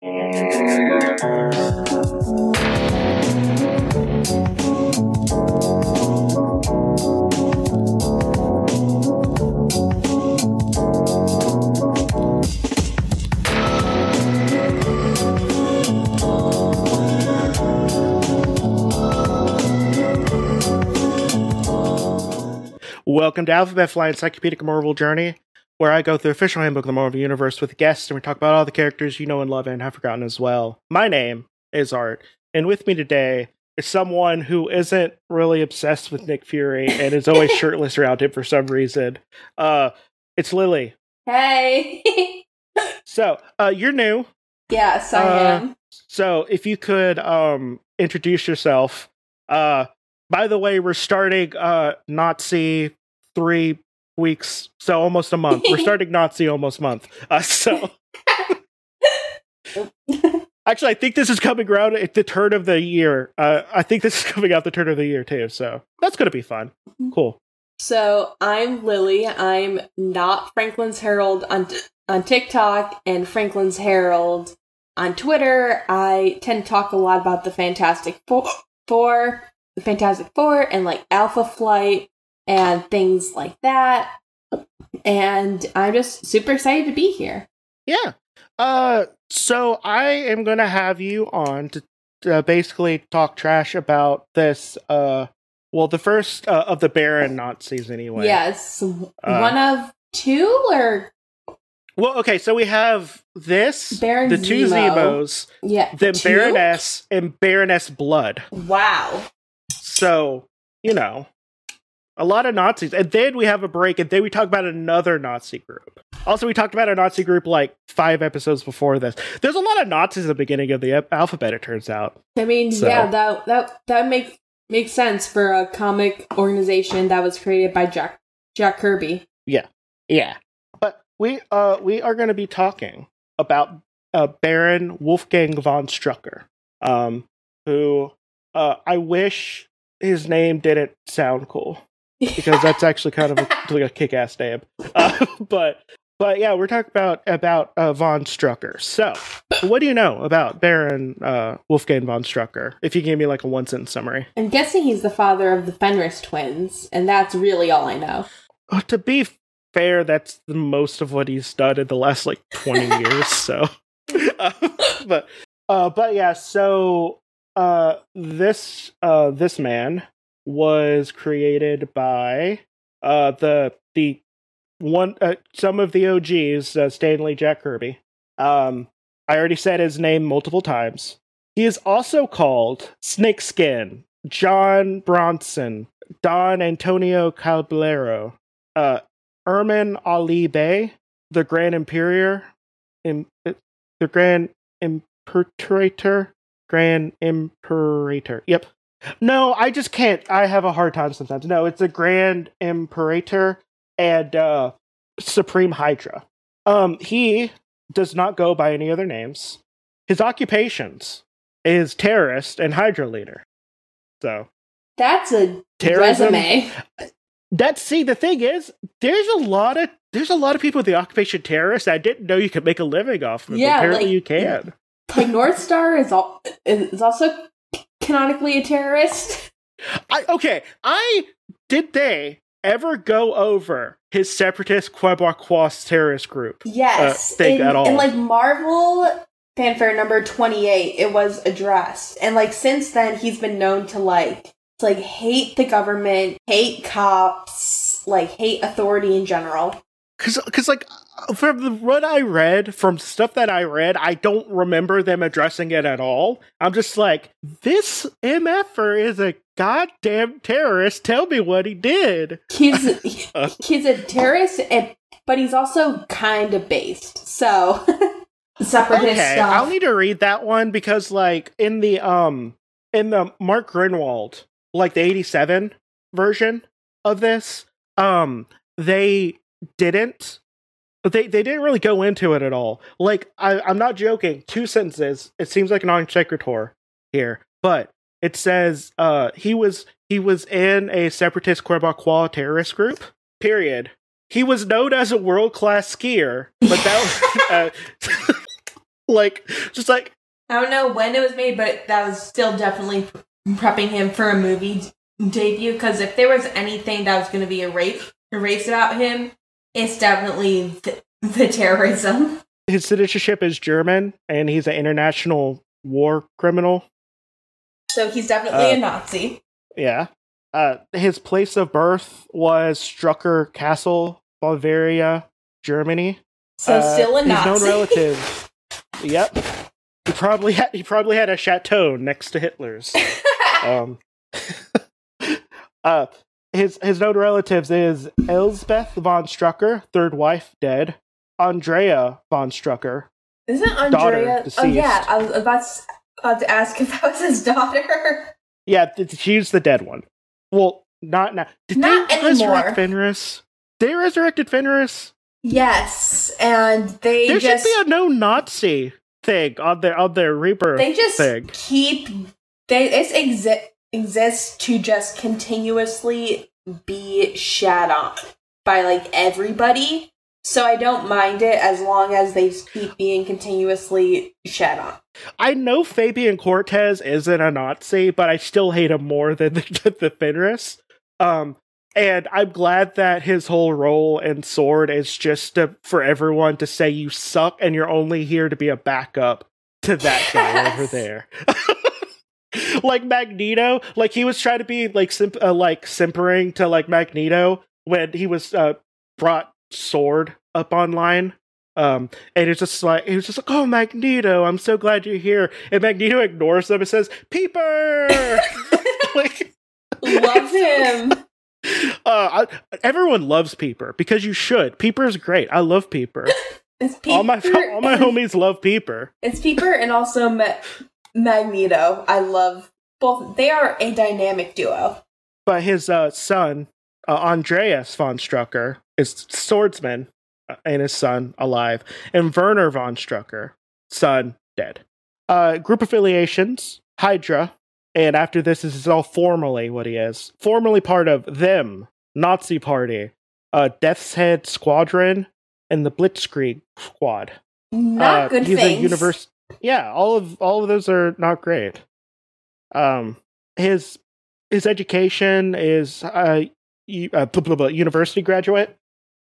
Welcome to Alphabet Flight Encyclopedic Marvel Journey, where I go through the official handbook of the Marvel Universe with guests and we talk about all the characters you know and love and have forgotten as well. My name is Art, and with me today is someone who isn't really obsessed with Nick Fury and is always shirtless around him for some reason. Uh, it's Lily. Hey. So, uh, you're new. yes, I Uh, am. So, if you could um introduce yourself. Uh, by the way, we're starting uh Nazi three weeks, so almost a month. We're starting Nazi almost month. Uh, so actually, I think this is coming around at the turn of the year. Uh, I think this is coming out the turn of the year too. So that's gonna be fun. Cool. So I'm Lily. I'm not Franklin's Herald on on TikTok and Franklin's Herald on Twitter. I tend to talk a lot about the Fantastic Four, Four the Fantastic Four, and like Alpha Flight and things like that. And I'm just super excited to be here. Yeah. Uh, so I am gonna have you on to uh, basically talk trash about this. Uh, well, the first uh, of the Baron Nazis, anyway. Yes, one of two or Well, okay, so we have this, Baron the two Zemo. Zemos, yeah, then two? Baroness and Baroness Blood. Wow. So you know, a lot of Nazis, and then we have a break, and then we talk about another Nazi group. Also, we talked about a Nazi group like five episodes before this. There's a lot of Nazis at the beginning of the alphabet. It turns out. I mean, So- yeah, that that that makes makes sense for a comic organization that was created by Jack Jack Kirby. Yeah, yeah. But we uh we are going to be talking about uh Baron Wolfgang von Strucker. Um who uh I wish his name didn't sound cool because that's actually kind of a, like a kick-ass name. Uh, but but yeah, we're talking about about uh, von Strucker. So, what do you know about Baron uh, Wolfgang von Strucker? If you gave me like a one sentence summary. I'm guessing he's the father of the Fenris twins, and that's really all I know. Uh, to be fair, that's the most of what he's done in the last like 20 years. So, uh, but, uh, but yeah, so, uh, this, uh, this man was created by, uh, the, the one, uh, some of the OGs, uh, Stan Lee Jack Kirby. Um, I already said his name multiple times. He is also called Snakeskin, John Bronson, Don Antonio Caballero, uh, Ermin Ali Bey, the Grand Imperior, im, uh, the Grand Imperator, Grand Imperator. Yep. No, I just can't. I have a hard time sometimes. No, it's the Grand Imperator and uh, Supreme Hydra. Um, he does not go by any other names. His occupations is terrorist and Hydra leader. So That's a terrorism. resume. That's see the thing is there's a lot of there's a lot of people with the occupation terrorist. I didn't know you could make a living off of it. Yeah, apparently like- you can. Like Northstar is all is also canonically a terrorist. I okay. I did they ever go over his separatist Quebecois terrorist group? Yes, Uh, think in, at all. in like Marvel fanfare number twenty eight, it was addressed, and like since then, he's been known to like to, like hate the government, hate cops, like hate authority in general. Cause, cause like from the, what I read, from stuff that I read, I don't remember them addressing it at all. I'm just like, this MFer is a goddamn terrorist. Tell me what he did. He's he's a terrorist, and, but he's also kind of based. So separatist Okay, stuff. I'll need to read that one because, like, in the um, in the Mark Gruenwald, like the '87 version of this, um, they didn't. They they didn't really go into it at all. Like, I, I'm not joking. Two sentences. It seems like an non sequitur here, but it says uh he was he was in a separatist Quebecois terrorist group. Period. He was known as a world class skier, but that was. Uh, like just like I don't know when it was made, but that was still definitely prepping him for a movie d- debut. Because if there was anything that was going to be a rape a erased about him, it's definitely th- the terrorism. his citizenship is German and he's an international war criminal. So he's definitely Uh, a Nazi. Yeah. Uh, his place of birth was Strucker Castle, Bavaria, Germany. So Uh, still a his Nazi. known relative. yep. He probably had he probably had a chateau next to Hitler's. um, uh, his his known relatives is Elsbeth von Strucker, third wife, dead. Andrea von Strucker, Isn't daughter Andrea? Oh yeah, I was about to, about to ask if that was his daughter. yeah, she's the dead one. Well, not now. Did Not they anymore. resurrect Fenris? They resurrected Fenris. Yes, and they There just should be a no Nazi thing on their on their rebirth they just thing. keep they it exi- exists to just continuously be shat on by like everybody. So I don't mind it as long as they keep being continuously shat on. I know Fabian Cortez isn't a Nazi, but I still hate him more than the, the Fenris. Um, and I'm glad that his whole role in Sword is just to, for everyone to say you suck and you're only here to be a backup to that guy Yes. over there. like Magneto, like he was trying to be like simp- uh, like simpering to like Magneto when he was uh brought Sword up online. Um, and it's just like he was just like, "Oh, Magneto, I'm so glad you're here." And Magneto ignores them and says, "Peeper." like, Love him. uh, I, everyone loves Peeper because you should. Peeper is great. I love Peeper. It's Peeper. all my all my homies love Peeper. It's Peeper and also Ma- Magneto. I love both. They are a dynamic duo. But his uh, son, uh, Andreas von Strucker, is swordsman, uh, and his son alive, and Werner von Strucker, son dead. Uh, group affiliations: Hydra, and after this, this is all formally what he is. Formally part of them, Nazi Party, uh, Death's Head Squadron, and the Blitzkrieg Squad. Not Uh, good he's things. a universe. Yeah, all of all of those are not great. Um, his his education is uh, uh blah, blah, blah, university graduate.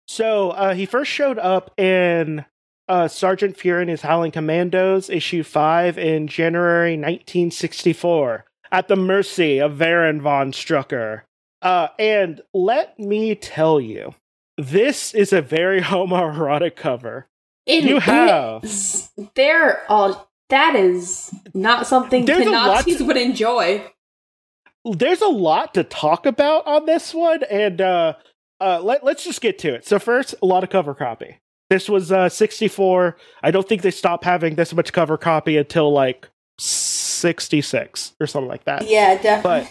So uh, he first showed up in uh, Sergeant Fury and his Howling Commandos issue five in January 1964 at the mercy of Baron von Strucker. Uh, and let me tell you, this is a very homoerotic cover. It You have. They're all. That is not something There's the Nazis to- would enjoy. there's a lot to talk about on this one and uh uh let, let's just get to it so first a lot of cover copy this was uh 64 i don't think they stopped having this much cover copy until like 66 or something like that Yeah, definitely.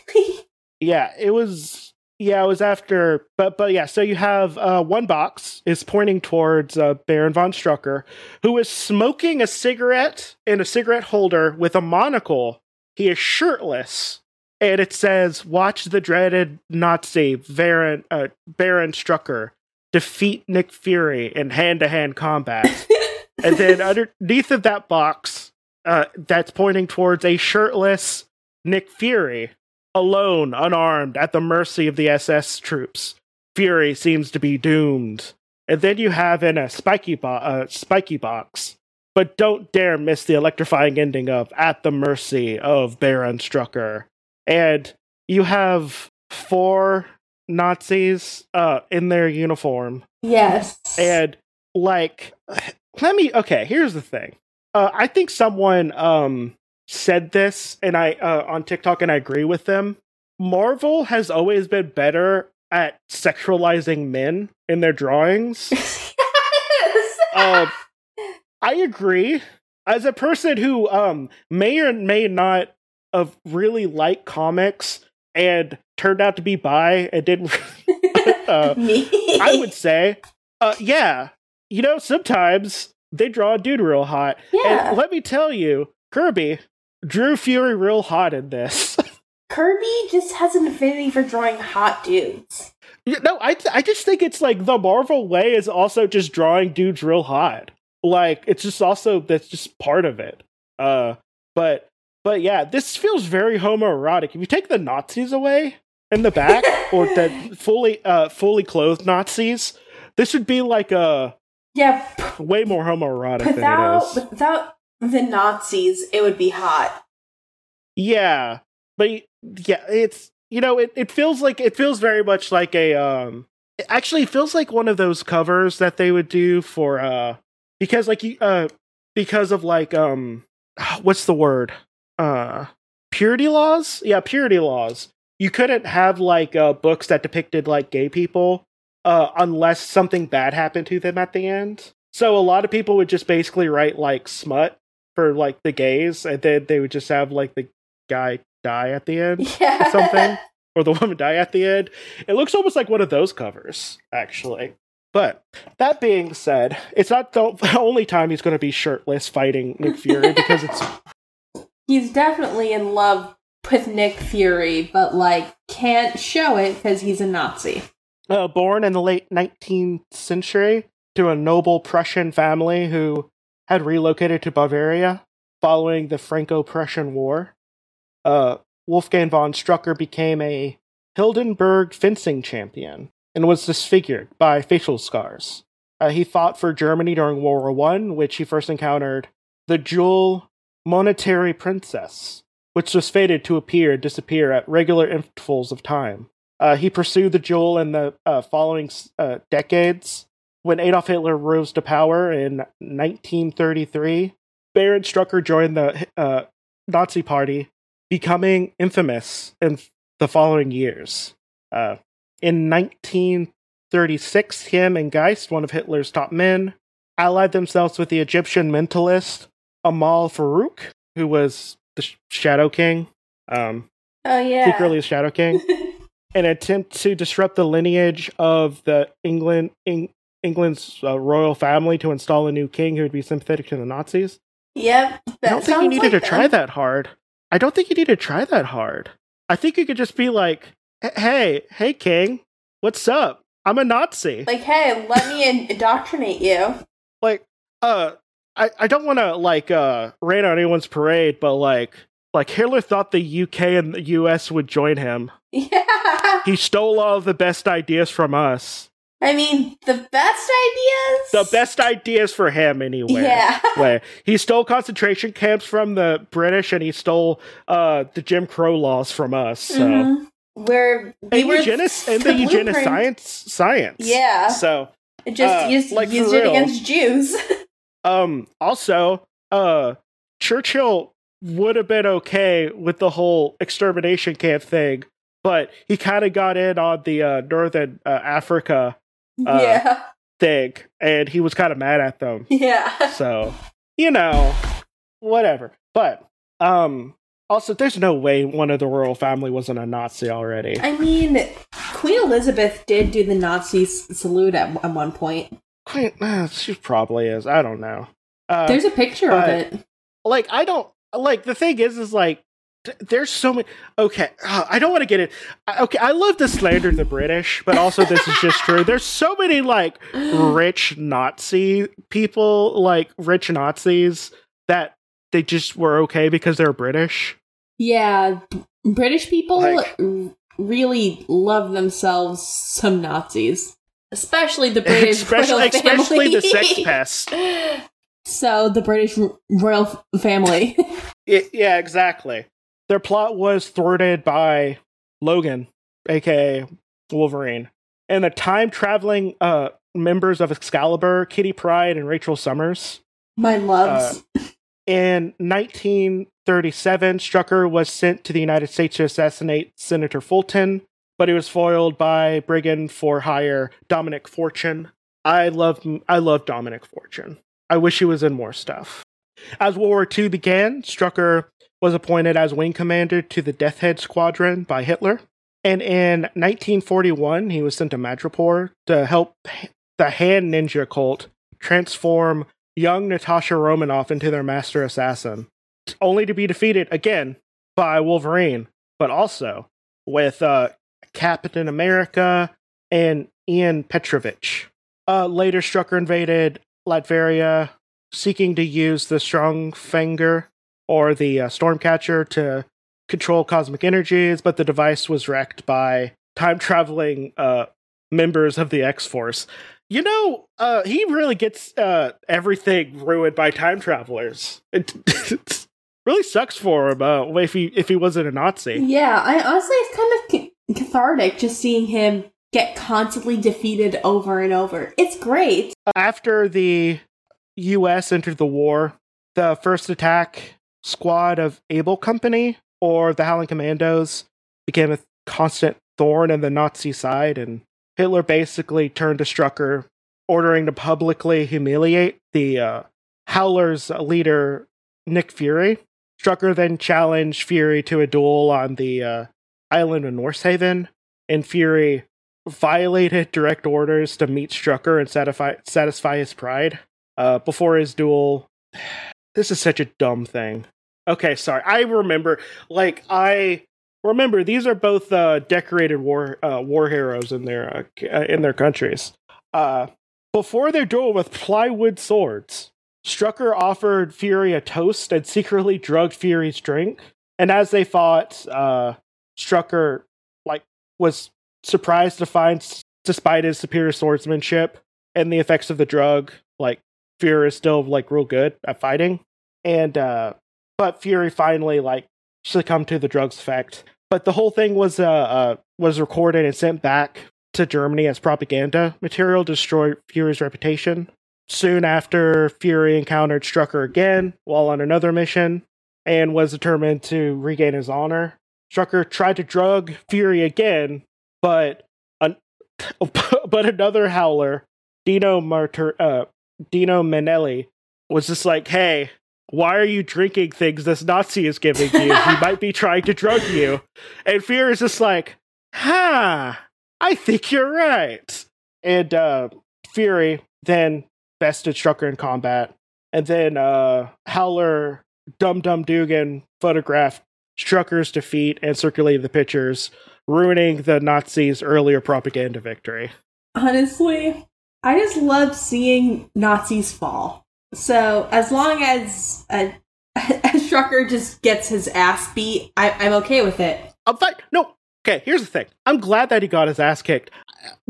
yeah it was yeah it was after but but yeah so you have uh one box is pointing towards uh baron von strucker who is smoking a cigarette in a cigarette holder with a monocle. He is shirtless and it says watch the dreaded nazi baron uh, baron strucker. Defeat nick fury in hand-to-hand combat. And then underneath of that box uh, that's pointing towards a shirtless Nick Fury, alone, unarmed, at the mercy of the SS troops. Fury seems to be doomed. And then you have in a spiky, bo- uh, spiky box, but don't dare miss the electrifying ending of At the Mercy of Baron Strucker. And you have four Nazis uh, in their uniform yes. and like let me okay here's the thing uh, i think someone um said this and i uh, on tiktok and i agree with them marvel has always been better at sexualizing men in their drawings yes. um i agree as a person who um may or may not have really liked comics and turned out to be bi and didn't uh, Me. I would say, uh, yeah, you know, sometimes they draw a dude real hot. Yeah. And let me tell you, Kirby drew Fury real hot in this. Kirby just has an affinity for drawing hot dudes. You- no, I, I just think it's like the Marvel way is also just drawing dudes real hot. like it's just also that's just part of it. Uh, but but yeah, this feels very homoerotic. If you take the Nazis away in the back, or the fully uh fully clothed Nazis, this would be like a Yeah, way more homoerotic than it without is. without the Nazis, it would be hot. Yeah, but yeah, it's you know it, it feels like it feels very much like a um. It actually feels like one of those covers that they would do for uh because like you uh because of like um what's the word uh purity laws yeah purity laws you couldn't have like uh books that depicted like gay people uh unless something bad happened to them at the end so a lot of people would just basically write like smut for like the gays and then they would just have like the guy die at the end Yeah. or something or the woman die at the end it looks almost like one of those covers actually but that being said it's not the only time he's going to be shirtless fighting nick fury because it's He's definitely in love with Nick Fury, but like can't show it because he's a Nazi. uh, born in the late 19th century to a noble Prussian family who had relocated to Bavaria following the Franco-Prussian War. Uh, Wolfgang von Strucker became a Heidelberg fencing champion and was disfigured by facial scars. Uh, he fought for Germany during World War One, which he first encountered the Jewel Momentary Princess, which was fated to appear and disappear at regular intervals of time. Uh, he pursued the jewel in the uh, following uh, decades. When Adolf Hitler rose to power in 1933, Baron Strucker joined the uh, Nazi Party, becoming infamous in the following years. Uh, in 1936, him and Geist, one of Hitler's top men, allied themselves with the Egyptian mentalist Amahl Farouk, who was the Sh- Shadow King. Um, Oh yeah. secretly the Shadow King, an attempt to disrupt the lineage of the England Eng- England's uh, royal family to install a new king who would be sympathetic to the Nazis. yep. I don't think you needed like to try that hard. I don't think you need to try that hard. I think you could just be like, "Hey, hey, King, what's up? I'm a Nazi." Like, hey, let me indoctrinate you. like uh I, I don't want to like uh rain on anyone's parade but like like hitler thought the uk and the us would join him Yeah. he stole all of the best ideas from us I mean, the best ideas. the best ideas for him anyway Yeah. way he stole concentration camps from the british and he stole uh the jim crow laws from us so Mhm. Where we and, were eugenics and the, eugenics science science Yeah. so It just uh, used, like, used it real. against Jews. Um. Also, uh, Churchill would have been okay with the whole extermination camp thing, but he kind of got in on the uh, Northern uh, Africa Uh, yeah. thing, and he was kind of mad at them. Yeah. So, you know, whatever. But um, also, there's no way one of the royal family wasn't a Nazi already. I mean, Queen Elizabeth did do the Nazi salute at, at one point. Queen, uh, she probably is. I don't know. Uh, There's a picture but- of it. like I don't like the thing is is like there's so many okay uh, I don't want to get it okay I love to slander the British but also this is just true. There's so many like rich Nazi people like rich Nazis that they just were okay because they're British. Yeah, British people Like- really love themselves some Nazis, especially the British especially especially the sex pest. So the British r- royal f- family. It- yeah exactly their plot was thwarted by Logan aka Wolverine and the time traveling uh members of Excalibur Kitty Pryde and Rachel Summers My loves. In 1937, Strucker was sent to the United States to assassinate Senator Fulton, but he was foiled by brigand for hire Dominic Fortune. I love I love Dominic Fortune. I wish he was in more stuff. As World War II began, Strucker was appointed as wing commander to the Death Head Squadron by Hitler. And in 1941, he was sent to Madripoor to help the Hand Ninja cult transform young Natasha Romanoff into their master assassin, only to be defeated again by Wolverine, but also with uh, Captain America and Ivan Petrovich. Uh, later, Strucker invaded Latveria seeking to use the Strongfinger or the uh, Stormcatcher to control cosmic energies, but the device was wrecked by time traveling uh, members of the X Force. You know, uh, he really gets uh, everything ruined by time travelers. It, it really sucks for him uh, if he if he wasn't a Nazi. Yeah, I honestly, it's kind of cathartic just seeing him get constantly defeated over and over. It's great. After the U.S. entered the war, the first attack squad of Able Company or the Howling Commandos became a constant thorn in the Nazi side, and Hitler basically turned to Strucker, ordering to publicly humiliate the uh, Howlers' leader, Nick Fury. Strucker then challenged Fury to a duel on the uh, island of Norsehaven, and Fury violated direct orders to meet Strucker and satisfy, satisfy his pride. Uh, before his duel, this is such a dumb thing. Okay, sorry. I remember, like, I remember these are both uh, decorated war uh, war heroes in their uh, in their countries. Uh, before their duel with plywood swords, Strucker offered Fury a toast and secretly drugged Fury's drink. And as they fought, uh, Strucker like was surprised to find, despite his superior swordsmanship and the effects of the drug, like Fury is still like real good at fighting. And uh, but Fury finally like succumbed to the drug's effect. But the whole thing was uh, uh was recorded and sent back to Germany as propaganda material to destroy Fury's reputation. Soon after, Fury encountered Strucker again while on another mission and was determined to regain his honor. Strucker tried to drug Fury again, but an- but another howler, Dino Martir- uh, Dino Manelli, was just like, "Hey, why are you drinking things this Nazi is giving you? he might be trying to drug you." And Fury is just like, "Ha, I think you're right." And uh, Fury then bested Strucker in combat, and then uh, Howler Dum Dum Dugan photographed Strucker's defeat and circulated the pictures, ruining the Nazis' earlier propaganda victory. Honestly, I just love seeing Nazis fall. So as long as uh, as Strucker just gets his ass beat, I, I'm okay with it. I'm fine. No. Okay, here's the thing. I'm glad that he got his ass kicked.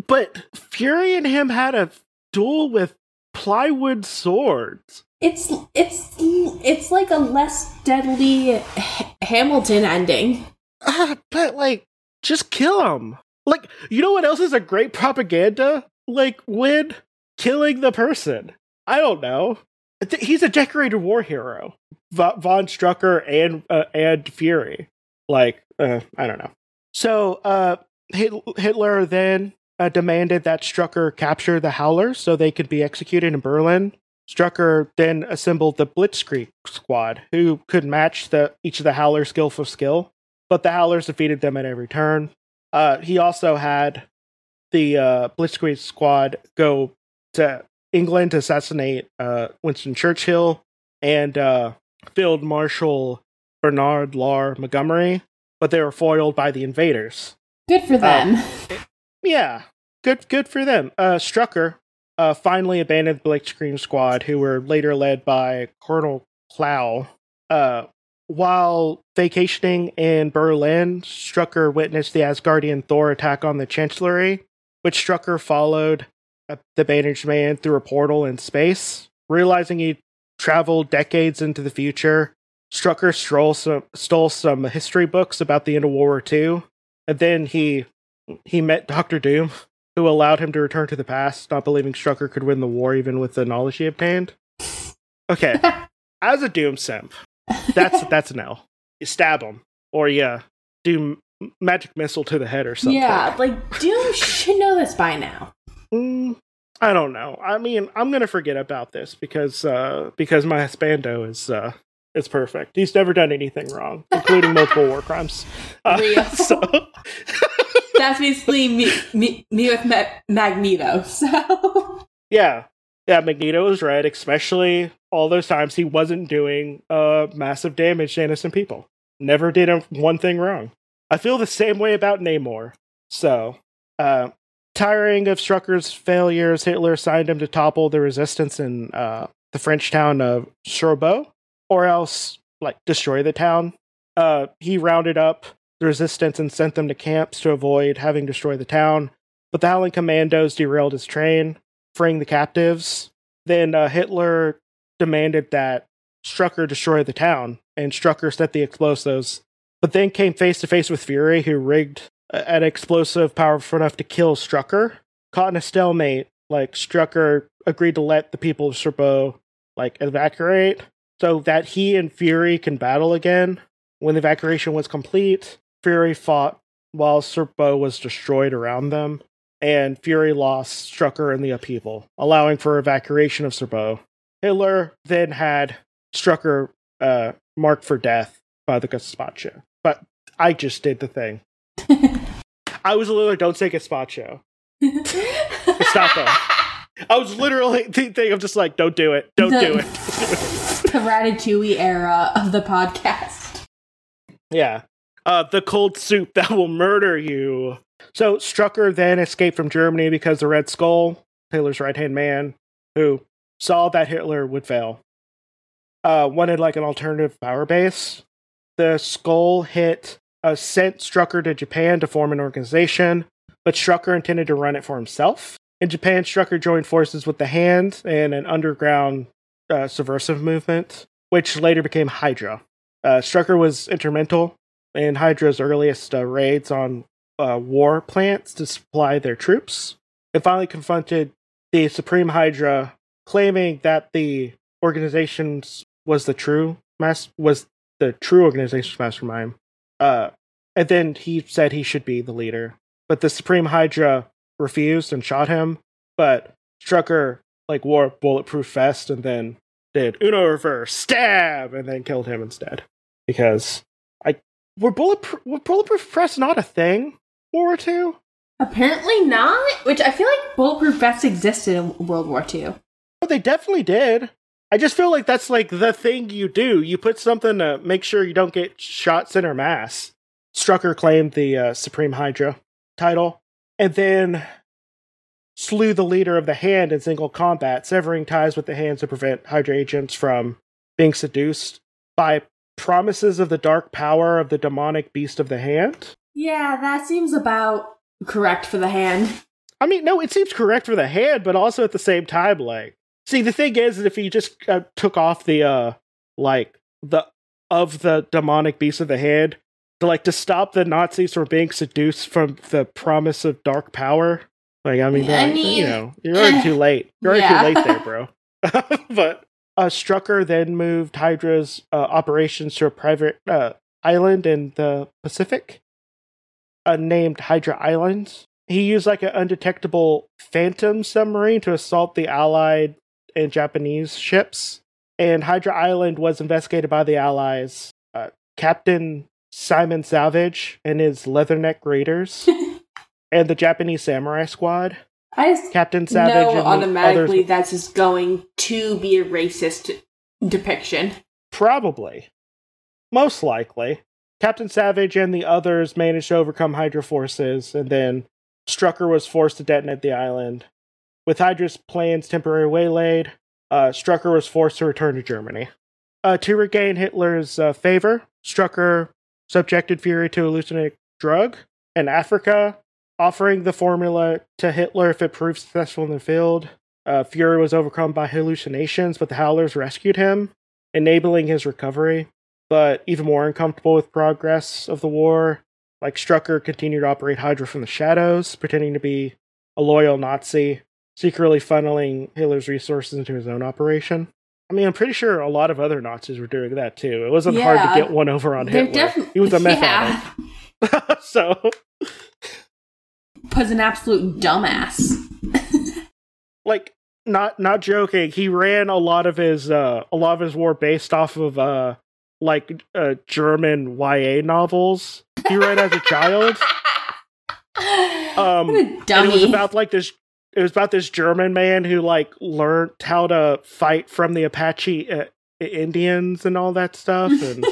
But Fury and him had a duel with plywood swords. It's it's it's like a less deadly H- Hamilton ending. Uh, but like, just kill him. Like, you know what else is a great propaganda? Like, when killing the person. I don't know. He's a decorated war hero. Va- Von Strucker and uh, and Fury. Like, uh, I don't know. So, uh, Hitler then uh, demanded that Strucker capture the Howlers so they could be executed in Berlin. Strucker then assembled the Blitzkrieg squad, who could match the each of the Howlers skill for skill, but the Howlers defeated them at every turn. Uh, he also had the uh, Blitzkrieg squad go to England to assassinate uh, Winston Churchill and uh, Field Marshal Bernard Law Montgomery, but they were foiled by the invaders. Good for them. Yeah, good good for them. Uh, Strucker uh, finally abandoned the Blitzkrieg squad, who were later led by Colonel Clow. Uh, while vacationing in Berlin, Strucker witnessed the Asgardian Thor attack on the Chancellery, which Strucker followed uh, the Bandaged Man through a portal in space. Realizing he traveled decades into the future, Strucker stole some, stole some history books about the end of World War II, and then he he met Doctor Doom, who allowed him to return to the past, not believing Strucker could win the war even with the knowledge he obtained. Okay, as a Doom simp, that's that's an L. You stab him, or you do magic missile to the head or something. yeah, like Doom should know this by now. Mm, I don't know. I mean, I'm gonna forget about this because uh, because my Hispando is uh, is perfect. He's never done anything wrong, including multiple war crimes. Uh, so That's basically me, me, me with Ma- Magneto. So yeah, yeah. Magneto was right, especially all those times he wasn't doing uh, massive damage to innocent people. Never did a, one thing wrong. I feel the same way about Namor. So, uh, tiring of Strucker's failures, Hitler assigned him to topple the resistance in uh, the French town of Cherbourg, or else like destroy the town. Uh, he rounded up the resistance and sent them to camps to avoid having destroyed the town. But the Howling Commandos derailed his train, freeing the captives. Then uh, Hitler demanded that Strucker destroy the town, and Strucker set the explosives. But then came face to face with Fury, who rigged an explosive powerful enough to kill Strucker. Caught in a stalemate, like Strucker agreed to let the people of Cherbourg like evacuate so that he and Fury can battle again. When the evacuation was complete, Fury fought while Cherbourg was destroyed around them, and Fury lost Strucker in the upheaval, allowing for evacuation of Cherbourg. Hitler then had Strucker uh, marked for death by the Gestapo. But I just did the thing. I was literally, don't say Gestapo. Gestapo. I was literally thinking, I'm just like, don't do it. Don't The- do it. the Ratatouille era of the podcast. Yeah. Uh, the cold soup that will murder you. So Strucker then escaped from Germany because the Red Skull, Hitler's right hand man, who saw that Hitler would fail, uh, wanted like an alternative power base. The Skull hit uh, sent Strucker to Japan to form an organization, but Strucker intended to run it for himself. In Japan, Strucker joined forces with the Hand and an underground uh, subversive movement, which later became Hydra. Uh, Strucker was instrumental in Hydra's earliest uh, raids on uh, war plants to supply their troops, and finally confronted the Supreme Hydra, claiming that the organization was the true mas- was the true organization's mastermind. Uh, and then he said he should be the leader, but the Supreme Hydra refused and shot him. But Strucker like wore a bulletproof vest and then did Uno reverse stab and then killed him instead because I were bulletproof were bulletproof vests not a thing World War Two. Apparently not, which I feel like bulletproof vests existed in World War Two. Oh, they definitely did. I just feel like that's like the thing you do. You put something to make sure you don't get shot center mass. Strucker claimed the uh, Supreme Hydra title, and then slew the leader of the Hand in single combat, severing ties with the Hand to prevent Hydra agents from being seduced by promises of the dark power of the demonic beast of the Hand. Yeah, that seems about correct for the hand. I mean, no, it seems correct for the hand, but also at the same time, like, see, the thing is, if you just uh, took off the, uh, like, the of the demonic beast of the hand, to like to stop the Nazis from being seduced from the promise of dark power. Like, I mean, I like, mean, you know, you're already too late. You're already yeah. too late there, bro. but uh, Strucker then moved Hydra's uh, operations to a private uh, island in the Pacific, uh, named Hydra Islands. He used like an undetectable Phantom submarine to assault the Allied and Japanese ships. And Hydra Island was investigated by the Allies. Uh, Captain Simon Savage and his Leatherneck Raiders, and the Japanese Samurai Squad. I Captain Savage and automatically others that's just going to be a racist depiction. Probably. Most likely. Captain Savage and the others managed to overcome Hydra forces, and then Strucker was forced to detonate the island. With Hydra's plans temporarily waylaid, uh, Strucker was forced to return to Germany. Uh, to regain Hitler's uh, favor, Strucker subjected Fury to a hallucinogenic drug in Africa, offering the formula to Hitler if it proved successful in the field. Uh, Fury was overcome by hallucinations, but the Howlers rescued him, enabling his recovery. But even more uncomfortable with progress of the war, like Strucker continued to operate Hydra from the shadows, pretending to be a loyal Nazi, secretly funneling Hitler's resources into his own operation. I mean, I'm pretty sure a lot of other Nazis were doing that too. It wasn't hard to get one over on Hitler. he was a meth yeah, addict. so, was an absolute dumbass. like, not not joking. He ran a lot of his uh, a lot of his war based off of uh, like uh, German YA novels he read as a child. Um, what a and it was about like this it was about this german man who like learned how to fight from the apache uh, indians and all that stuff and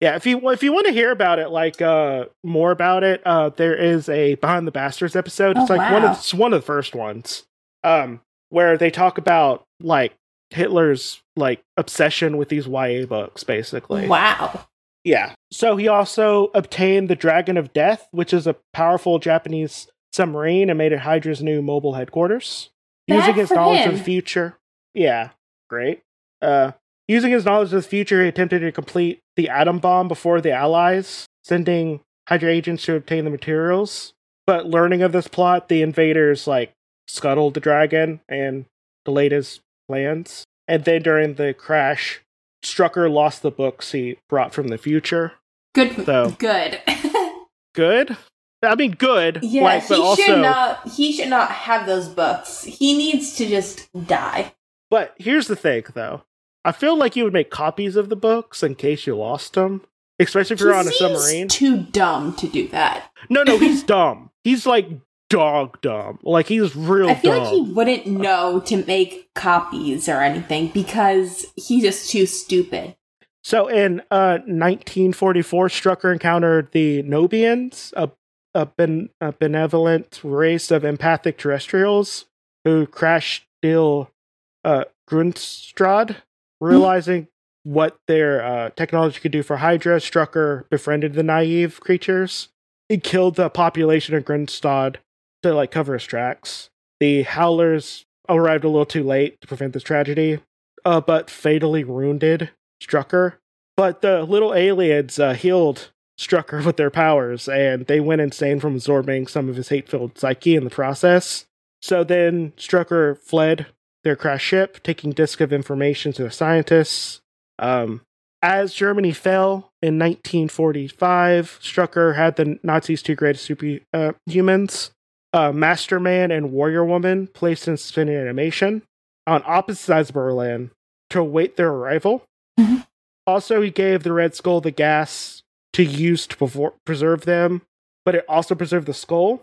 yeah if you if you want to hear about it like uh more about it uh there is a behind the bastards episode it's Oh, like one of it's one of the first ones um where they talk about like Hitler's like obsession with these YA books, basically. Wow. Yeah. So he also obtained the Dragon of Death, which is a powerful Japanese submarine, and made it Hydra's new mobile headquarters. Bad using his knowledge him. of the future. Yeah, great. Uh, using his knowledge of the future, he attempted to complete the atom bomb before the Allies, sending Hydra agents to obtain the materials. But learning of this plot, the invaders like scuttled the dragon and delayed his plans. And then during the crash, Strucker lost the books he brought from the future. Good. So- Good. Good. I mean, good. yeah, like, but he also, should not. He should not have those books. He needs to just die. But here's the thing, though. I feel like you would make copies of the books in case you lost them, especially if you're on a submarine. Too dumb to do that. No, no, he's dumb. He's like dog dumb. Like he's real I feel dumb. like he wouldn't know to make copies or anything because he's just too stupid. So in uh, 1944, Strucker encountered the Nobians, a, a, ben, a benevolent race of empathic terrestrials who crash deal uh, Grunstrad. Realizing what their uh, technology could do for Hydra, Strucker befriended the naive creatures. He killed the population of Grunstad to like cover his tracks. The Howlers arrived a little too late to prevent this tragedy, uh, but fatally wounded Strucker. But the little aliens uh, healed Strucker with their powers, and they went insane from absorbing some of his hate filled psyche in the process. So then Strucker fled their crash ship, taking disk of information to the scientists. Um, as Germany fell in 1945, Strucker had the Nazis' two greatest superhumans, uh, Master Man and Warrior Woman, placed in suspended animation on opposite sides of Berlin to await their arrival. Mhm. Also, he gave the Red Skull the gas to use to prevo- preserve them, but it also preserved the skull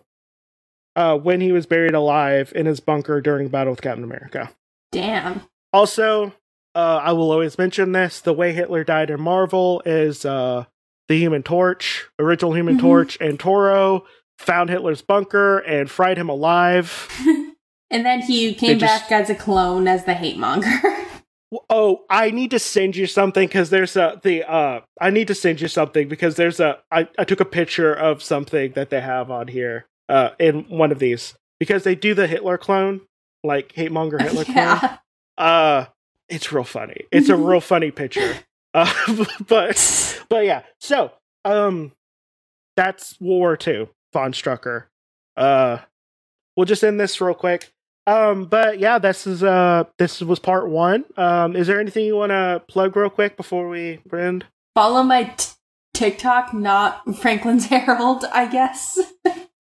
uh, when he was buried alive in his bunker during the battle with Captain America. Damn. Also, uh, I will always mention this: the way Hitler died in Marvel is uh, the Human Torch, original Human Mhm. Torch, and Toro found Hitler's bunker and fried him alive. and then he came They just- back as a clone as the hate monger. Oh, I need to send you something because there's a the uh I need to send you something because there's a I, I took a picture of something that they have on here uh in one of these because they do the Hitler clone like hate monger Hitler clone. yeah. Uh it's real funny. It's a real funny picture. Uh but but yeah. So, um that's World War II, Von Strucker. Uh we'll just end this real quick. Um, but yeah, this is uh this was part one. Um, is there anything you want to plug real quick before we end? Follow my t- TikTok, not Franklin's Herald, I guess.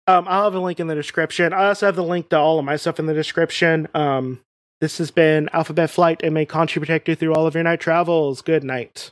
Um, I'll have a link in the description. I also have the link to all of my stuff in the description. Um, this has been Alphabet Flight and may contribute protect you through all of your night travels. Good night.